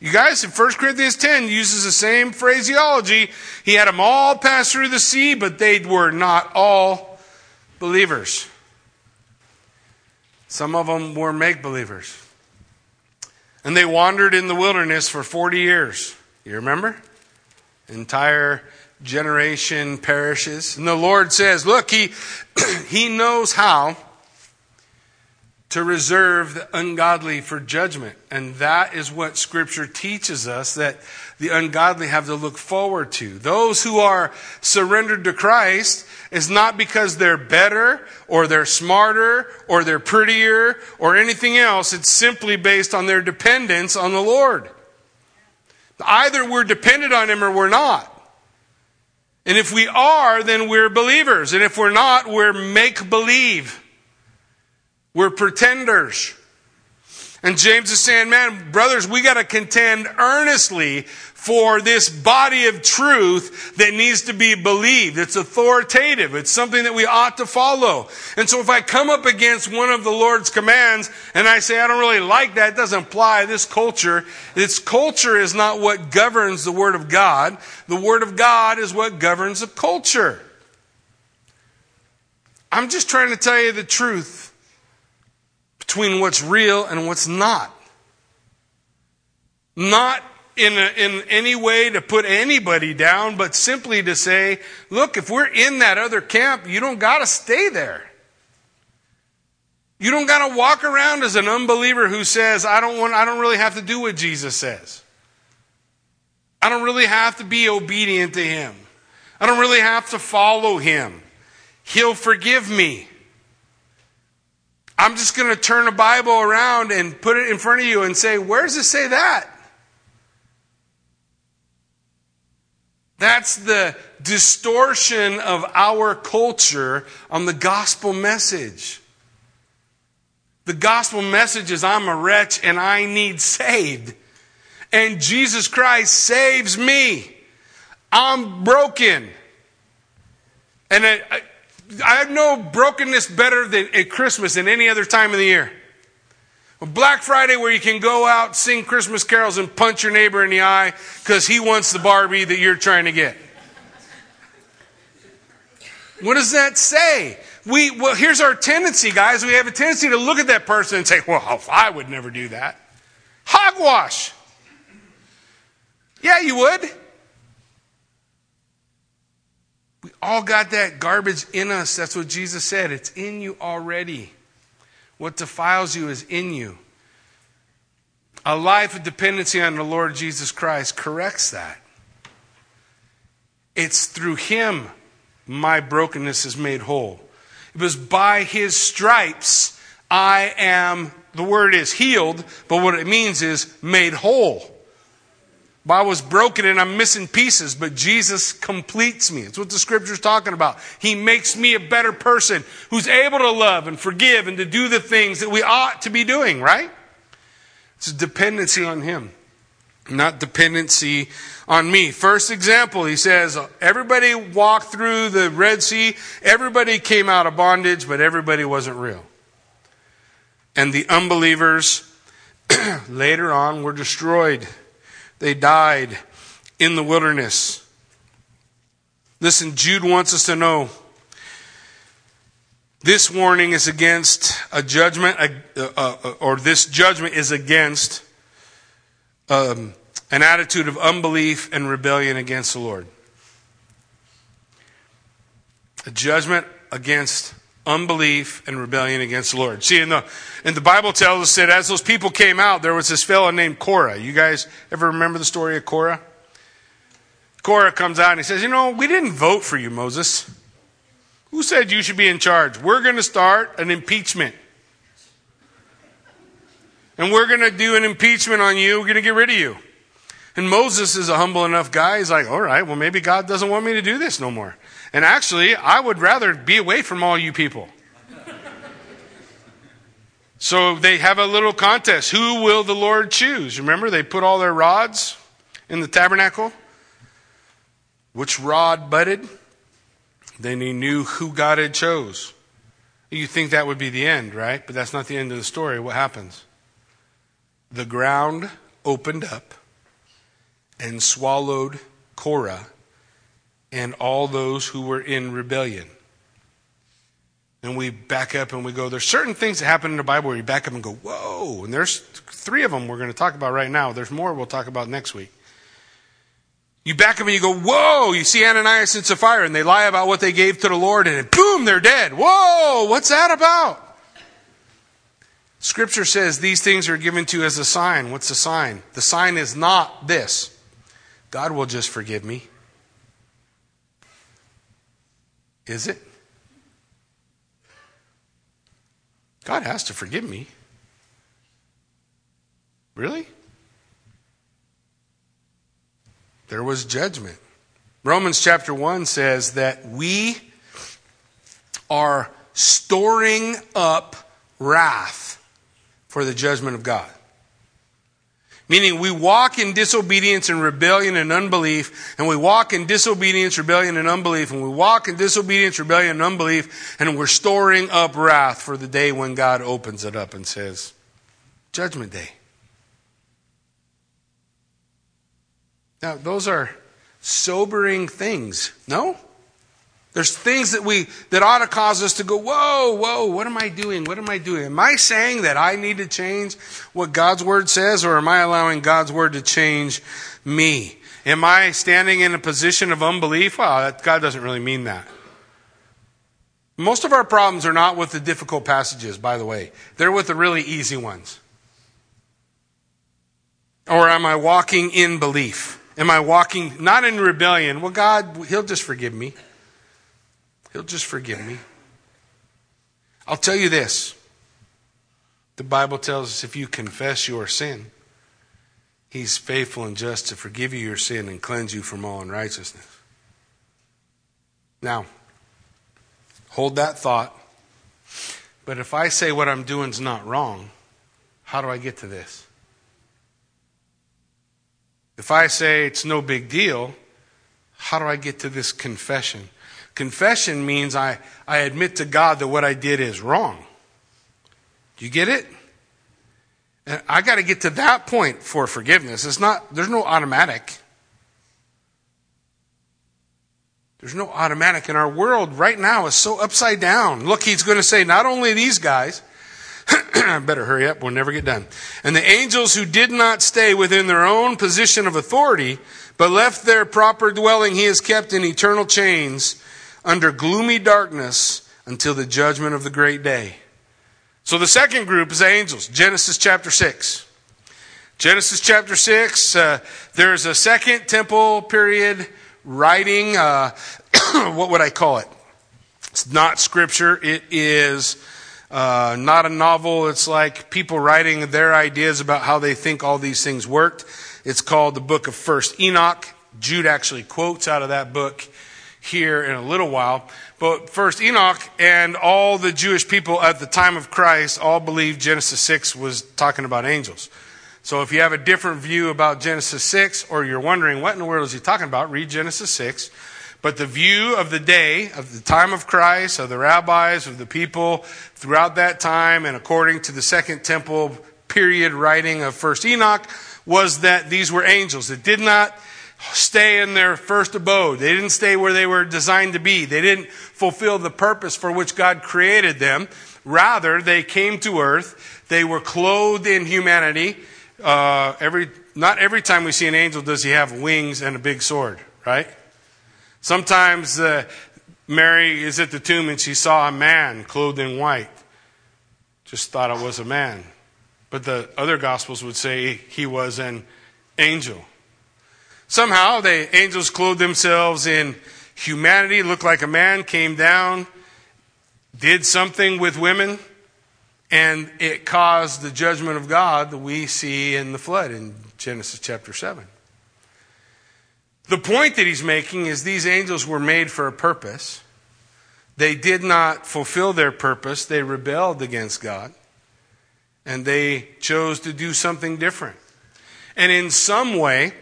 You guys, in 1 Corinthians 10 uses the same phraseology. He had them all pass through the sea, but they were not all believers. Some of them were make believers. And they wandered in the wilderness for 40 years. You remember? Entire generation perishes. And the Lord says, look, he, he knows how to reserve the ungodly for judgment. And that is what Scripture teaches us that the ungodly have to look forward to. Those who are surrendered to Christ is not because they're better or they're smarter or they're prettier or anything else. It's simply based on their dependence on the Lord. Either we're dependent on Him or we're not. And if we are, then we're believers. And if we're not, we're make believe. We're pretenders. And James is saying, man, brothers, we got to contend earnestly for this body of truth that needs to be believed. It's authoritative. It's something that we ought to follow. And so if I come up against one of the Lord's commands and I say, I don't really like that, it doesn't apply this culture. This culture is not what governs the Word of God. The Word of God is what governs the culture. I'm just trying to tell you the truth between what's real and what's not. Not in, a, in any way to put anybody down, but simply to say, look, if we're in that other camp, you don't got to stay there. You don't got to walk around as an unbeliever who says, I don't want, I don't really have to do what Jesus says. I don't really have to be obedient to him. I don't really have to follow him. He'll forgive me. I'm just going to turn a Bible around and put it in front of you and say, Where does it say that? That's the distortion of our culture on the gospel message. The gospel message is I'm a wretch and I need saved. And Jesus Christ saves me. I'm broken. And I, I, know brokenness better than at Christmas than any other time of the year. Black Friday, where you can go out, sing Christmas carols, and punch your neighbor in the eye because he wants the Barbie that you're trying to get. What does that say? We, well, here's our tendency, guys. We have a tendency to look at that person and say, well, I would never do that. Hogwash. Yeah, you would. We all got that garbage in us. That's what Jesus said. It's in you already. What defiles you is in you. A life of dependency on the Lord Jesus Christ corrects that. It's through Him my brokenness is made whole. It was by His stripes I am, the word is healed, but what it means is made whole. Was broken and I'm missing pieces, but Jesus completes me. It's what the scripture's talking about. He makes me a better person who's able to love and forgive and to do the things that we ought to be doing, right? It's a dependency on Him, not dependency on me. First example, he says, everybody walked through the Red Sea, everybody came out of bondage, but everybody wasn't real. And the unbelievers later on were destroyed. They died in the wilderness. Listen, Jude wants us to know this warning is against a judgment, or this judgment is against um, an attitude of unbelief and rebellion against the Lord. A judgment against unbelief and rebellion against the Lord. See, in the, in the Bible tells us that as those people came out, there was this fellow named Korah. You guys ever remember the story of Korah? Korah comes out and he says, You know, we didn't vote for you, Moses. Who said you should be in charge? We're going to start an impeachment. And we're going to do an impeachment on you. We're going to get rid of you. And Moses is a humble enough guy. He's like, all right, well, maybe God doesn't want me to do this no more. And actually, I would rather be away from all you people. so they have a little contest. Who will the Lord choose? Remember, they put all their rods in the tabernacle. Which rod budded? Then he knew who God had chose. You think that would be the end, right? But that's not the end of the story. What happens? The ground opened up and swallowed Korah and all those who were in rebellion. And we back up and we go, there's certain things that happen in the Bible where you back up and go, whoa. And there's three of them we're going to talk about right now. There's more we'll talk about next week. You back up and you go, whoa. You see Ananias and Sapphira and they lie about what they gave to the Lord and boom, they're dead. Whoa, what's that about? Scripture says these things are given to you as a sign. What's the sign? The sign is not this. God will just forgive me. Is it? God has to forgive me. Really? There was judgment. Romans chapter 1 says that we are storing up wrath for the judgment of God. Meaning we walk in disobedience and rebellion and unbelief, and we walk in disobedience, rebellion, and unbelief, and we walk in disobedience, rebellion, and unbelief, and we're storing up wrath for the day when God opens it up and says, Judgment Day. Now, those are sobering things, no? There's things that we that ought to cause us to go, whoa, whoa, what am I doing? What am I doing? Am I saying that I need to change what God's word says, or am I allowing God's word to change me? Am I standing in a position of unbelief? Well, God doesn't really mean that. Most of our problems are not with the difficult passages, by the way. They're with the really easy ones. Or am I walking in belief? Am I walking not in rebellion? Well, God, He'll just forgive me. He'll just forgive me. I'll tell you this the Bible tells us if you confess your sin, He's faithful and just to forgive you your sin and cleanse you from all unrighteousness. Now, hold that thought. But if I say what I'm doing is not wrong, how do I get to this? If I say it's no big deal, how do I get to this confession? Confession means I, I admit to God that what I did is wrong. Do you get it? And I got to get to that point for forgiveness. It's not, there's no automatic. There's no automatic. And our world right now is so upside down. Look, he's going to say, not only these guys, better hurry up, we'll never get done. And the angels who did not stay within their own position of authority, but left their proper dwelling, he has kept in eternal chains under gloomy darkness until the judgment of the great day. So the second group is angels. Genesis chapter 6. Genesis chapter 6, uh, there's a second temple period writing. Uh, what would I call it? It's not scripture. It is uh, not a novel. It's like people writing their ideas about how they think all these things worked. It's called the book of First Enoch. Jude actually quotes out of that book here in a little while. But first, Enoch and all the Jewish people at the time of Christ all believed Genesis 6 was talking about angels. So if you have a different view about Genesis 6, or you're wondering what in the world is he talking about, read Genesis 6. But the view of the day, of the time of Christ, of the rabbis, of the people throughout that time, and according to the Second Temple period writing of First Enoch, was that these were angels. It did not stay in their first abode. They didn't stay where they were designed to be. They didn't fulfill the purpose for which God created them. Rather, they came to earth. They were clothed in humanity. Uh, every, not every time we see an angel does he have wings and a big sword, right? Sometimes uh, Mary is at the tomb and she saw a man clothed in white. Just thought it was a man. But the other gospels would say he was an angel. Somehow the angels clothed themselves in humanity, looked like a man, came down, did something with women, and it caused the judgment of God that we see in the flood in Genesis chapter 7. The point that he's making is these angels were made for a purpose. They did not fulfill their purpose, they rebelled against God, and they chose to do something different. And in some way,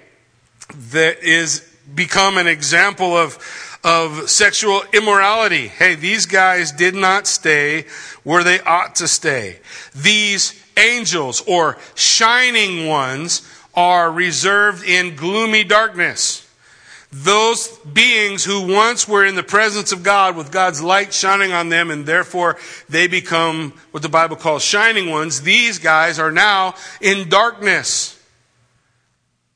that is become an example of, of sexual immorality. Hey, these guys did not stay where they ought to stay. These angels or shining ones are reserved in gloomy darkness. Those beings who once were in the presence of God with God's light shining on them and therefore they become what the Bible calls shining ones, these guys are now in darkness.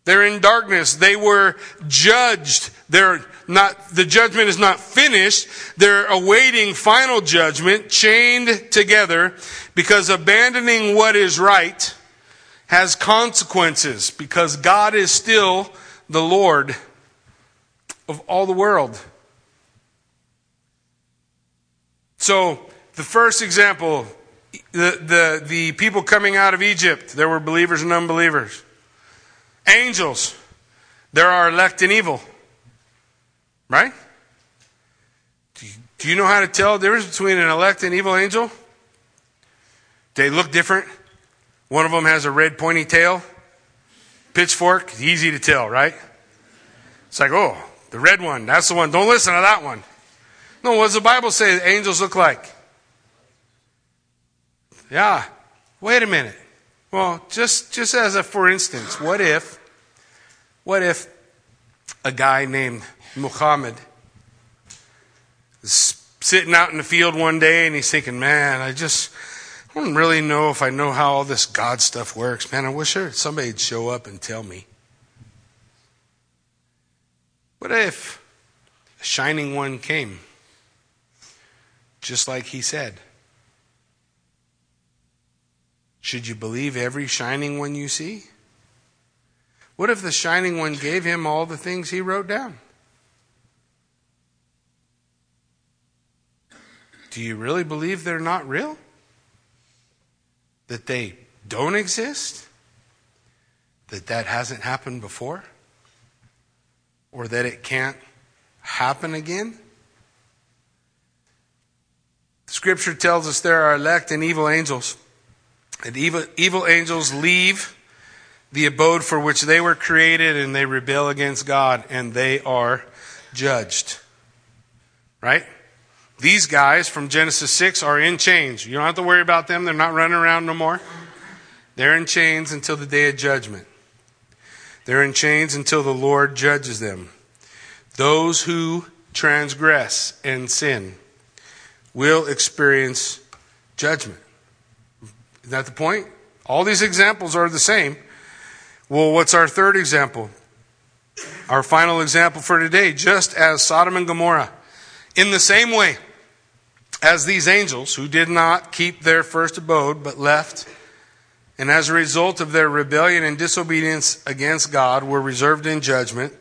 They're in darkness. They were judged. They're not, the judgment is not finished. They're awaiting final judgment, chained together, because abandoning what is right has consequences, because God is still the Lord of all the world. So, the first example, the, the, the people coming out of Egypt, there were believers and unbelievers. Angels, there are elect and evil. Right? Do you, do you know how to tell the difference between an elect and evil angel? They look different. One of them has a red pointy tail, pitchfork, easy to tell, right? It's like, oh, the red one, that's the one. Don't listen to that one. No, what does the Bible say angels look like? Yeah. Wait a minute. Well, just just as a for instance, what if what if a guy named Muhammad is sitting out in the field one day and he's thinking, "Man, I just I don't really know if I know how all this God stuff works. Man, I wish somebody'd show up and tell me." What if a shining one came, just like he said? Should you believe every shining one you see? What if the shining one gave him all the things he wrote down? Do you really believe they're not real? That they don't exist? That that hasn't happened before? or that it can't happen again? Scripture tells us there are elect and evil angels. And evil, evil angels leave the abode for which they were created and they rebel against God and they are judged. Right? These guys from Genesis 6 are in chains. You don't have to worry about them. They're not running around no more. They're in chains until the day of judgment. They're in chains until the Lord judges them. Those who transgress and sin will experience judgment. Is that the point? All these examples are the same. Well, what's our third example? Our final example for today, just as Sodom and Gomorrah, in the same way as these angels who did not keep their first abode but left and as a result of their rebellion and disobedience against God, were reserved in judgment.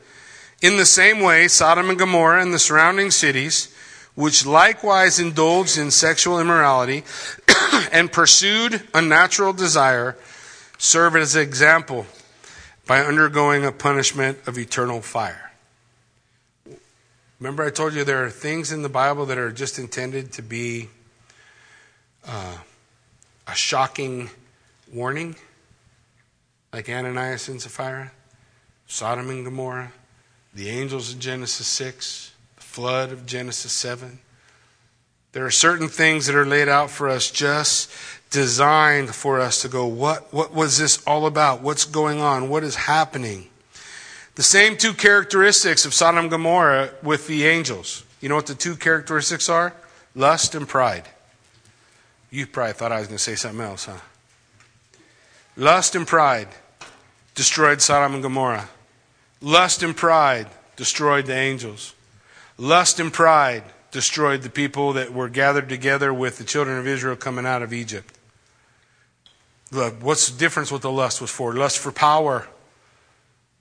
In the same way, Sodom and Gomorrah and the surrounding cities, which likewise indulged in sexual immorality and pursued unnatural desire, serve as an example by undergoing a punishment of eternal fire. Remember, I told you there are things in the Bible that are just intended to be uh, a shocking warning, like Ananias and Sapphira, Sodom and Gomorrah, the angels in Genesis 6, the flood of Genesis 7. There are certain things that are laid out for us just designed for us to go, what, what was this all about? What's going on? What is happening? The same two characteristics of Sodom and Gomorrah with the angels. You know what the two characteristics are? Lust and pride. You probably thought I was going to say something else, huh? Lust and pride destroyed Sodom and Gomorrah. Lust and pride destroyed the angels. Lust and pride destroyed the people that were gathered together with the children of Israel coming out of Egypt. Look, what's the difference what the lust was for? Lust for power,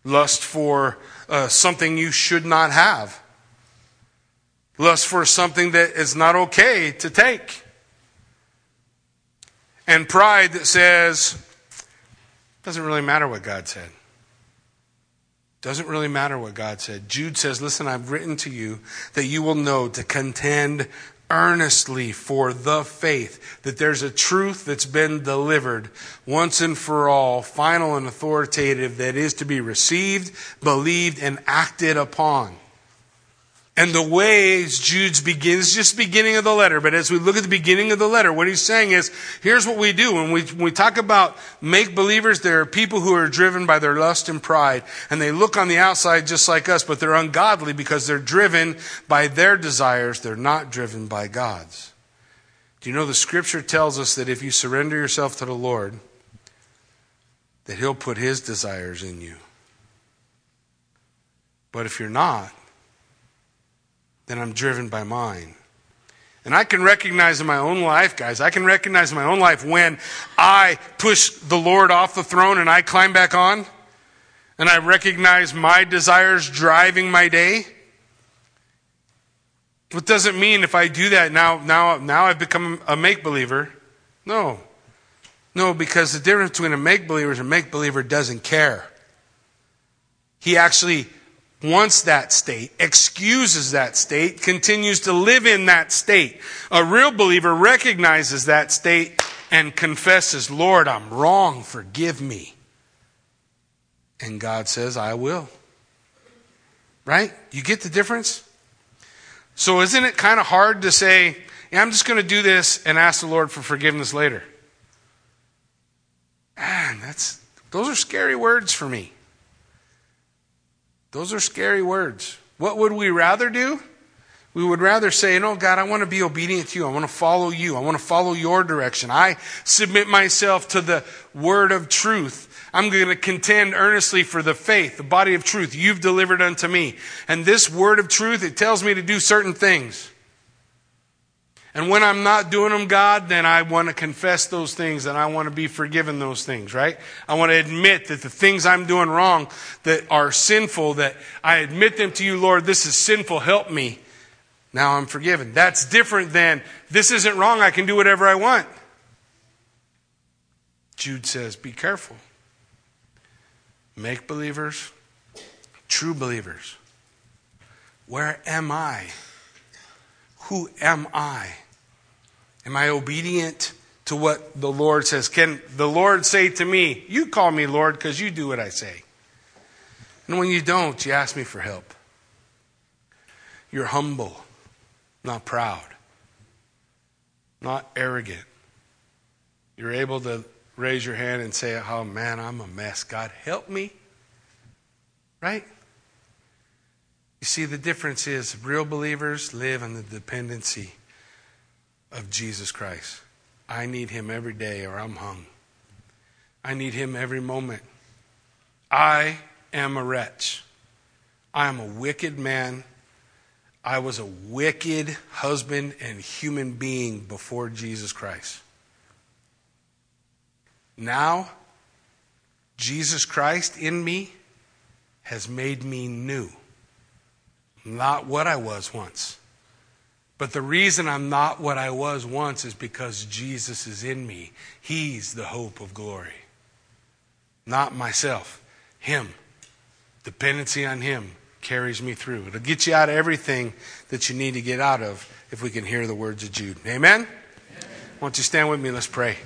lust for uh, something you should not have, lust for something that is not okay to take, and pride that says, doesn't really matter what God said. Doesn't really matter what God said. Jude says, Listen, I've written to you that you will know to contend earnestly for the faith, that there's a truth that's been delivered once and for all, final and authoritative, that is to be received, believed, and acted upon. And the ways Jude's begins, just beginning of the letter, but as we look at the beginning of the letter, what he's saying is, here's what we do. When we, when we talk about make believers, there are people who are driven by their lust and pride, and they look on the outside just like us, but they're ungodly because they're driven by their desires. They're not driven by God's. Do you know the scripture tells us that if you surrender yourself to the Lord, that he'll put his desires in you. But if you're not, then I'm driven by mine. And I can recognize in my own life, guys, I can recognize in my own life when I push the Lord off the throne and I climb back on. And and I recognize my desires driving my day, what does it mean if I do that now now now I've become a make believer? No. No, because the difference between a make believer and a make believer doesn't care. He actually wants that state, excuses that state, continues to live in that state. A real believer recognizes that state and confesses, Lord, I'm wrong, forgive me. And God says, I will. Right? You get the difference? So isn't it kind of hard to say, yeah, I'm just going to do this and ask the Lord for forgiveness later? Man, that's those are scary words for me. Those are scary words. What would we rather do? We would rather say, No, God, I want to be obedient to you. I want to follow you. I want to follow your direction. I submit myself to the word of truth. I'm going to contend earnestly for the faith, the body of truth you've delivered unto me. And this word of truth, it tells me to do certain things. And when I'm not doing them, God, then I want to confess those things and I want to be forgiven those things, right? I want to admit that the things I'm doing wrong that are sinful, that I admit them to you, Lord, this is sinful, help me. Now I'm forgiven. That's different than this isn't wrong, I can do whatever I want. Jude says, be careful. Make believers, true believers. Where am I? Who am I? Am I obedient to what the Lord says? Can the Lord say to me, You call me Lord because you do what I say? And when you don't, you ask me for help. You're humble, not proud, not arrogant. You're able to raise your hand and say, Oh man, I'm a mess. God, help me. Right? You see, the difference is real believers live in the dependency of Jesus Christ. I need him every day or I'm hung. I need him every moment. I am a wretch. I am a wicked man. I was a wicked husband and human being before Jesus Christ. Now, Jesus Christ in me has made me new. Not what I was once. But the reason I'm not what I was once is because Jesus is in me. He's the hope of glory. Not myself, Him. Dependency on Him carries me through. It'll get you out of everything that you need to get out of if we can hear the words of Jude. Amen? Amen. Why don't you stand with me? Let's pray.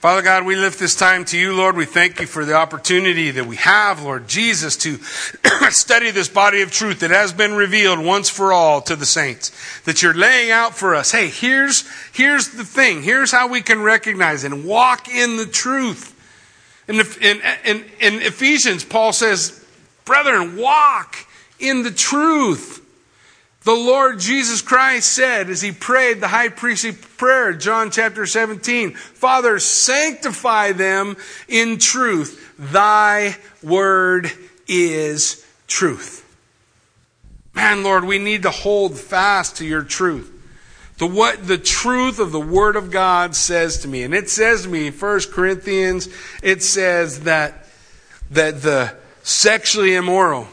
Father God, we lift this time to you, Lord. We thank you for the opportunity that we have, Lord Jesus, to study this body of truth that has been revealed once for all to the saints. That you're laying out for us. Hey, here's, here's the thing. Here's how we can recognize and walk in the truth. In, in, in, in Ephesians, Paul says, Brethren, walk in the truth. The Lord Jesus Christ said as he prayed the high priestly prayer, John chapter 17, Father, sanctify them in truth. Thy word is truth. Man, Lord, we need to hold fast to your truth. To what the truth of the Word of God says to me. And it says to me in 1 Corinthians, it says that, that the sexually immoral,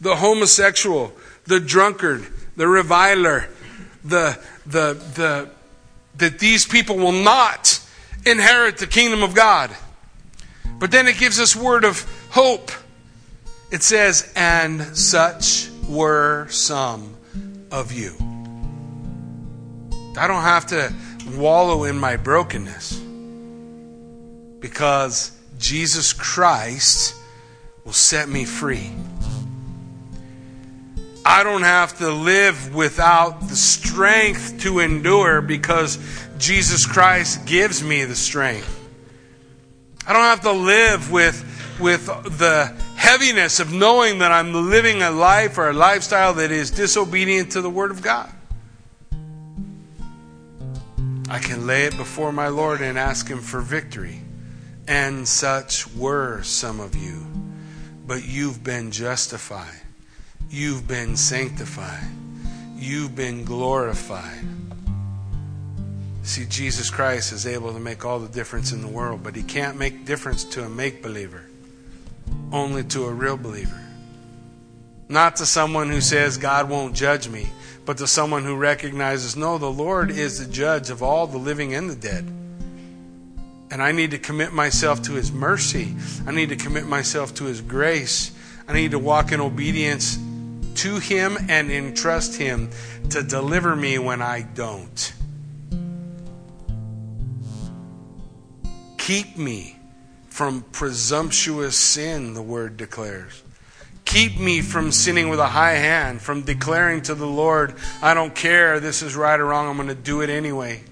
the homosexual, the drunkard, the reviler, the, the, the, that these people will not inherit the kingdom of God. But then it gives us word of hope. It says, and such were some of you. I don't have to wallow in my brokenness because Jesus Christ will set me free. I don't have to live without the strength to endure because Jesus Christ gives me the strength. I don't have to live with, with the heaviness of knowing that I'm living a life or a lifestyle that is disobedient to the Word of God. I can lay it before my Lord and ask Him for victory. And such were some of you. But you've been justified You've been sanctified. You've been glorified. See, Jesus Christ is able to make all the difference in the world, but he can't make difference to a make believer, only to a real believer. Not to someone who says, God won't judge me, but to someone who recognizes, no, the Lord is the judge of all the living and the dead. And I need to commit myself to His mercy. I need to commit myself to His grace. I need to walk in obedience to Him and entrust Him to deliver me when I don't. Keep me from presumptuous sin, the Word declares. Keep me from sinning with a high hand, from declaring to the Lord, I don't care, this is right or wrong, I'm going to do it anyway.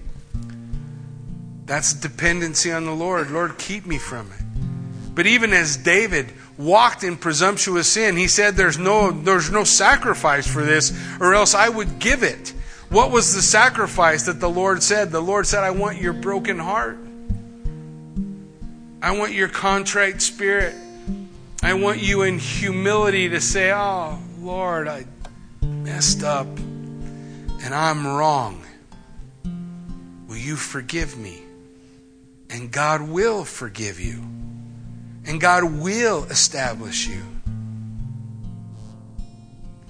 That's dependency on the Lord. Lord, keep me from it. But even as David walked in presumptuous sin, he said, There's no, there's no sacrifice for this, or else I would give it. What was the sacrifice that the Lord said? The Lord said, I want your broken heart. I want your contrite spirit. I want you in humility to say, Oh, Lord, I messed up and I'm wrong. Will you forgive me? And God will forgive you. And God will establish you.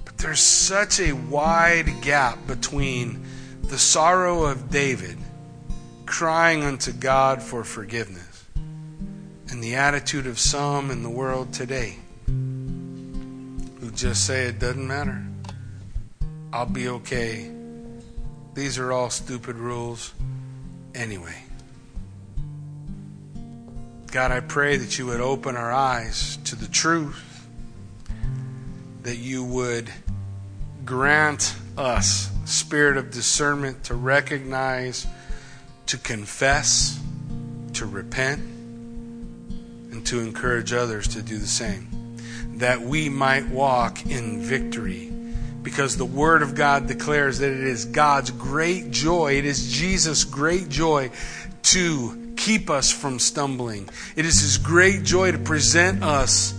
But there's such a wide gap between the sorrow of David crying unto God for forgiveness and the attitude of some in the world today who just say it doesn't matter. I'll be okay. These are all stupid rules anyway. God, I pray that you would open our eyes to the truth, that you would grant us spirit of discernment to recognize, to confess, to repent and to encourage others to do the same. That we might walk in victory. Because the Word of God declares that it is God's great joy, it is Jesus' great joy to keep us from stumbling. It is His great joy to present us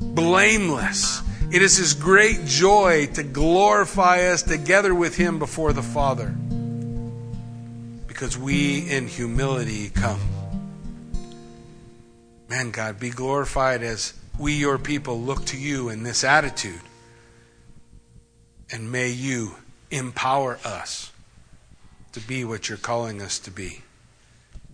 blameless. It is His great joy to glorify us together with Him before the Father. Because we in humility come. Man, God, be glorified as we, your people, look to you in this attitude. And may you empower us to be what you're calling us to be.